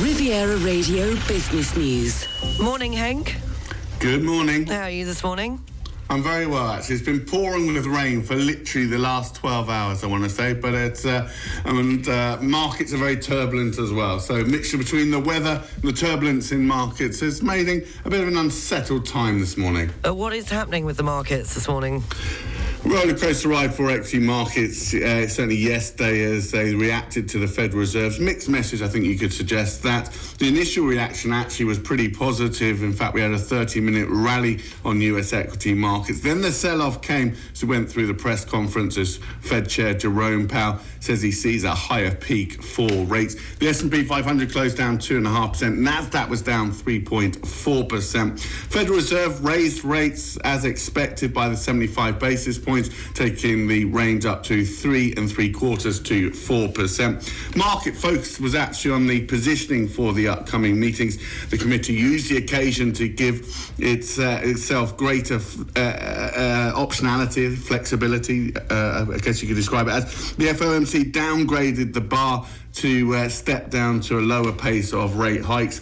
Riviera Radio Business News. Morning, Henk. Good morning. How are you this morning? I'm very well, actually. It's been pouring with rain for literally the last 12 hours, I want to say, but it's uh, and uh, markets are very turbulent as well. So, mixture between the weather and the turbulence in markets is making a bit of an unsettled time this morning. Uh, what is happening with the markets this morning? Roller coaster ride for equity markets, uh, certainly yesterday as they reacted to the Federal Reserve's mixed message. I think you could suggest that the initial reaction actually was pretty positive. In fact, we had a 30 minute rally on US equity markets. Then the sell off came we went through the press conference as Fed Chair Jerome Powell says he sees a higher peak for rates. The S&P 500 closed down 2.5%. NASDAQ was down 3.4%. Federal Reserve raised rates as expected by the 75 basis points points, taking the range up to three and three quarters to four percent. Market focus was actually on the positioning for the upcoming meetings. The committee used the occasion to give its, uh, itself greater uh, uh, optionality, flexibility. Uh, I guess you could describe it as the FOMC downgraded the bar to uh, step down to a lower pace of rate hikes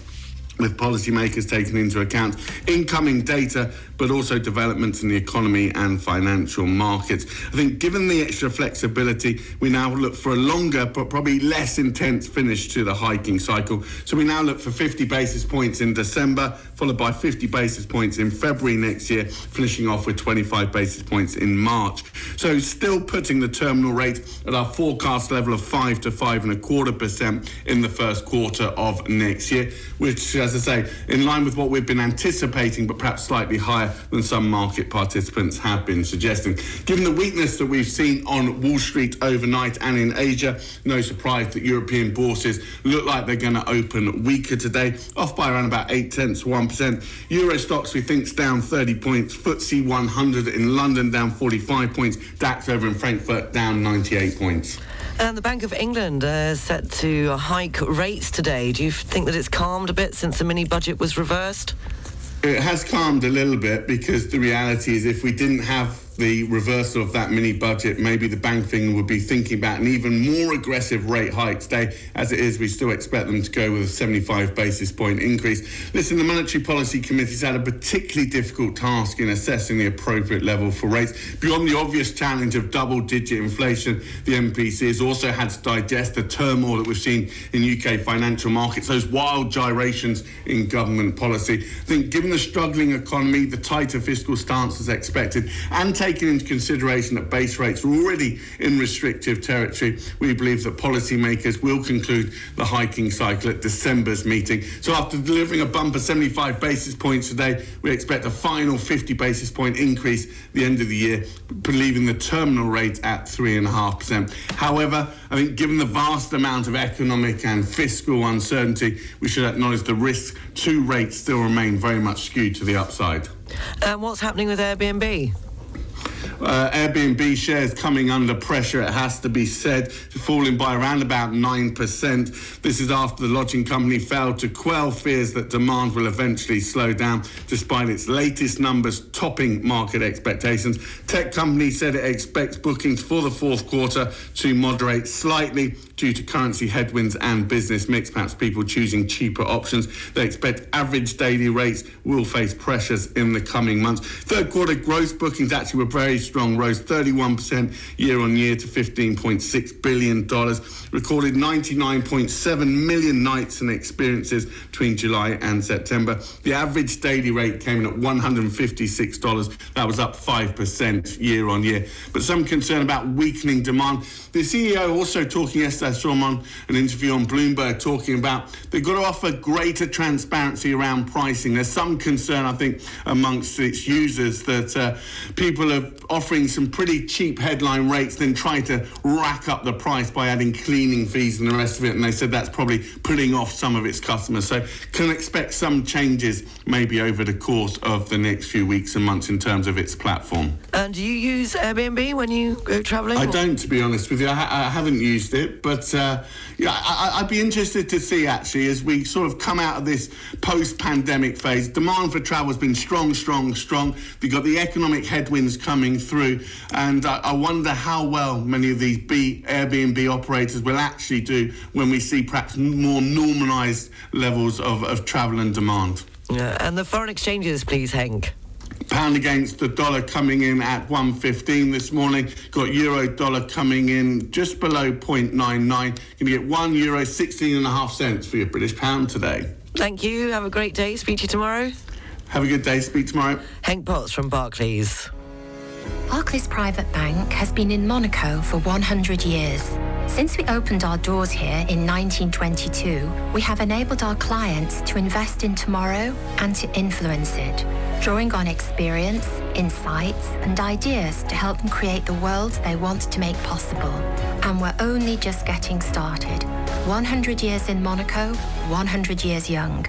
with policymakers taking into account incoming data but also developments in the economy and financial markets. I think given the extra flexibility, we now look for a longer but probably less intense finish to the hiking cycle. So we now look for 50 basis points in December, followed by 50 basis points in February next year, finishing off with 25 basis points in March. So still putting the terminal rate at our forecast level of 5 to 5 and a quarter percent in the first quarter of next year, which, uh, as I say, in line with what we've been anticipating, but perhaps slightly higher than some market participants have been suggesting. Given the weakness that we've seen on Wall Street overnight and in Asia, no surprise that European bourses look like they're going to open weaker today, off by around about 8 tenths, 1%. Euro Stoxx, we think, down 30 points. FTSE 100 in London down 45 points. DAX over in Frankfurt down 98 points. And the Bank of England uh, set to hike rates today. Do you think that it's calmed a bit since the mini budget was reversed? It has calmed a little bit because the reality is if we didn't have the reversal of that mini budget, maybe the bank thing would be thinking about an even more aggressive rate hike today. As it is, we still expect them to go with a 75 basis point increase. Listen, the Monetary Policy Committee's had a particularly difficult task in assessing the appropriate level for rates. Beyond the obvious challenge of double digit inflation, the MPC has also had to digest the turmoil that we've seen in UK financial markets, those wild gyrations in government policy. I think, given the struggling economy, the tighter fiscal stance as expected, and taking into consideration that base rates are already in restrictive territory, we believe that policymakers will conclude the hiking cycle at December's meeting. So after delivering a bumper 75 basis points today, we expect a final 50 basis point increase at the end of the year, leaving the terminal rate at 3.5%. However, I think given the vast amount of economic and fiscal uncertainty, we should acknowledge the risk to rates still remain very much skewed to the upside. And what's happening with Airbnb? Uh, Airbnb shares coming under pressure, it has to be said, falling by around about 9%. This is after the lodging company failed to quell fears that demand will eventually slow down, despite its latest numbers topping market expectations. Tech company said it expects bookings for the fourth quarter to moderate slightly due to currency headwinds and business mix, perhaps people choosing cheaper options. They expect average daily rates will face pressures in the coming months. Third quarter gross bookings actually were very strong, rose 31% year on year to $15.6 billion, recorded 99.7 million nights and experiences between July and September. The average daily rate came in at $156. That was up 5% year on year. But some concern about weakening demand. The CEO also talking yesterday, I saw him on an interview on Bloomberg talking about they've got to offer greater transparency around pricing. There's some concern, I think, amongst its users that uh, people are offering some pretty cheap headline rates, then try to rack up the price by adding cleaning fees and the rest of it. And they said that's probably putting off some of its customers. So can expect some changes maybe over the course of the next few weeks and months in terms of its platform. And do you use Airbnb when you go travelling? I don't, to be honest with you. I, ha- I haven't used it, but uh, yeah, I, would be interested to see actually as we sort of come out of this post-pandemic phase. Demand for travel has been strong, strong, strong. We've got the economic headwinds coming through. And I, I wonder how well many of these B, Airbnb operators will actually do when we see perhaps more normalised levels of, of travel and demand. Yeah, and the foreign exchanges, please, Henk Pound against the dollar coming in at 115 this morning. Got euro dollar coming in just below 0.99. Going to get one euro 16 and a half cents for your British pound today. Thank you. Have a great day. Speak to you tomorrow. Have a good day. Speak tomorrow. Henk Potts from Barclays. Barclays Private Bank has been in Monaco for 100 years. Since we opened our doors here in 1922, we have enabled our clients to invest in tomorrow and to influence it, drawing on experience, insights, and ideas to help them create the world they want to make possible. And we're only just getting started. 100 years in Monaco, 100 years young.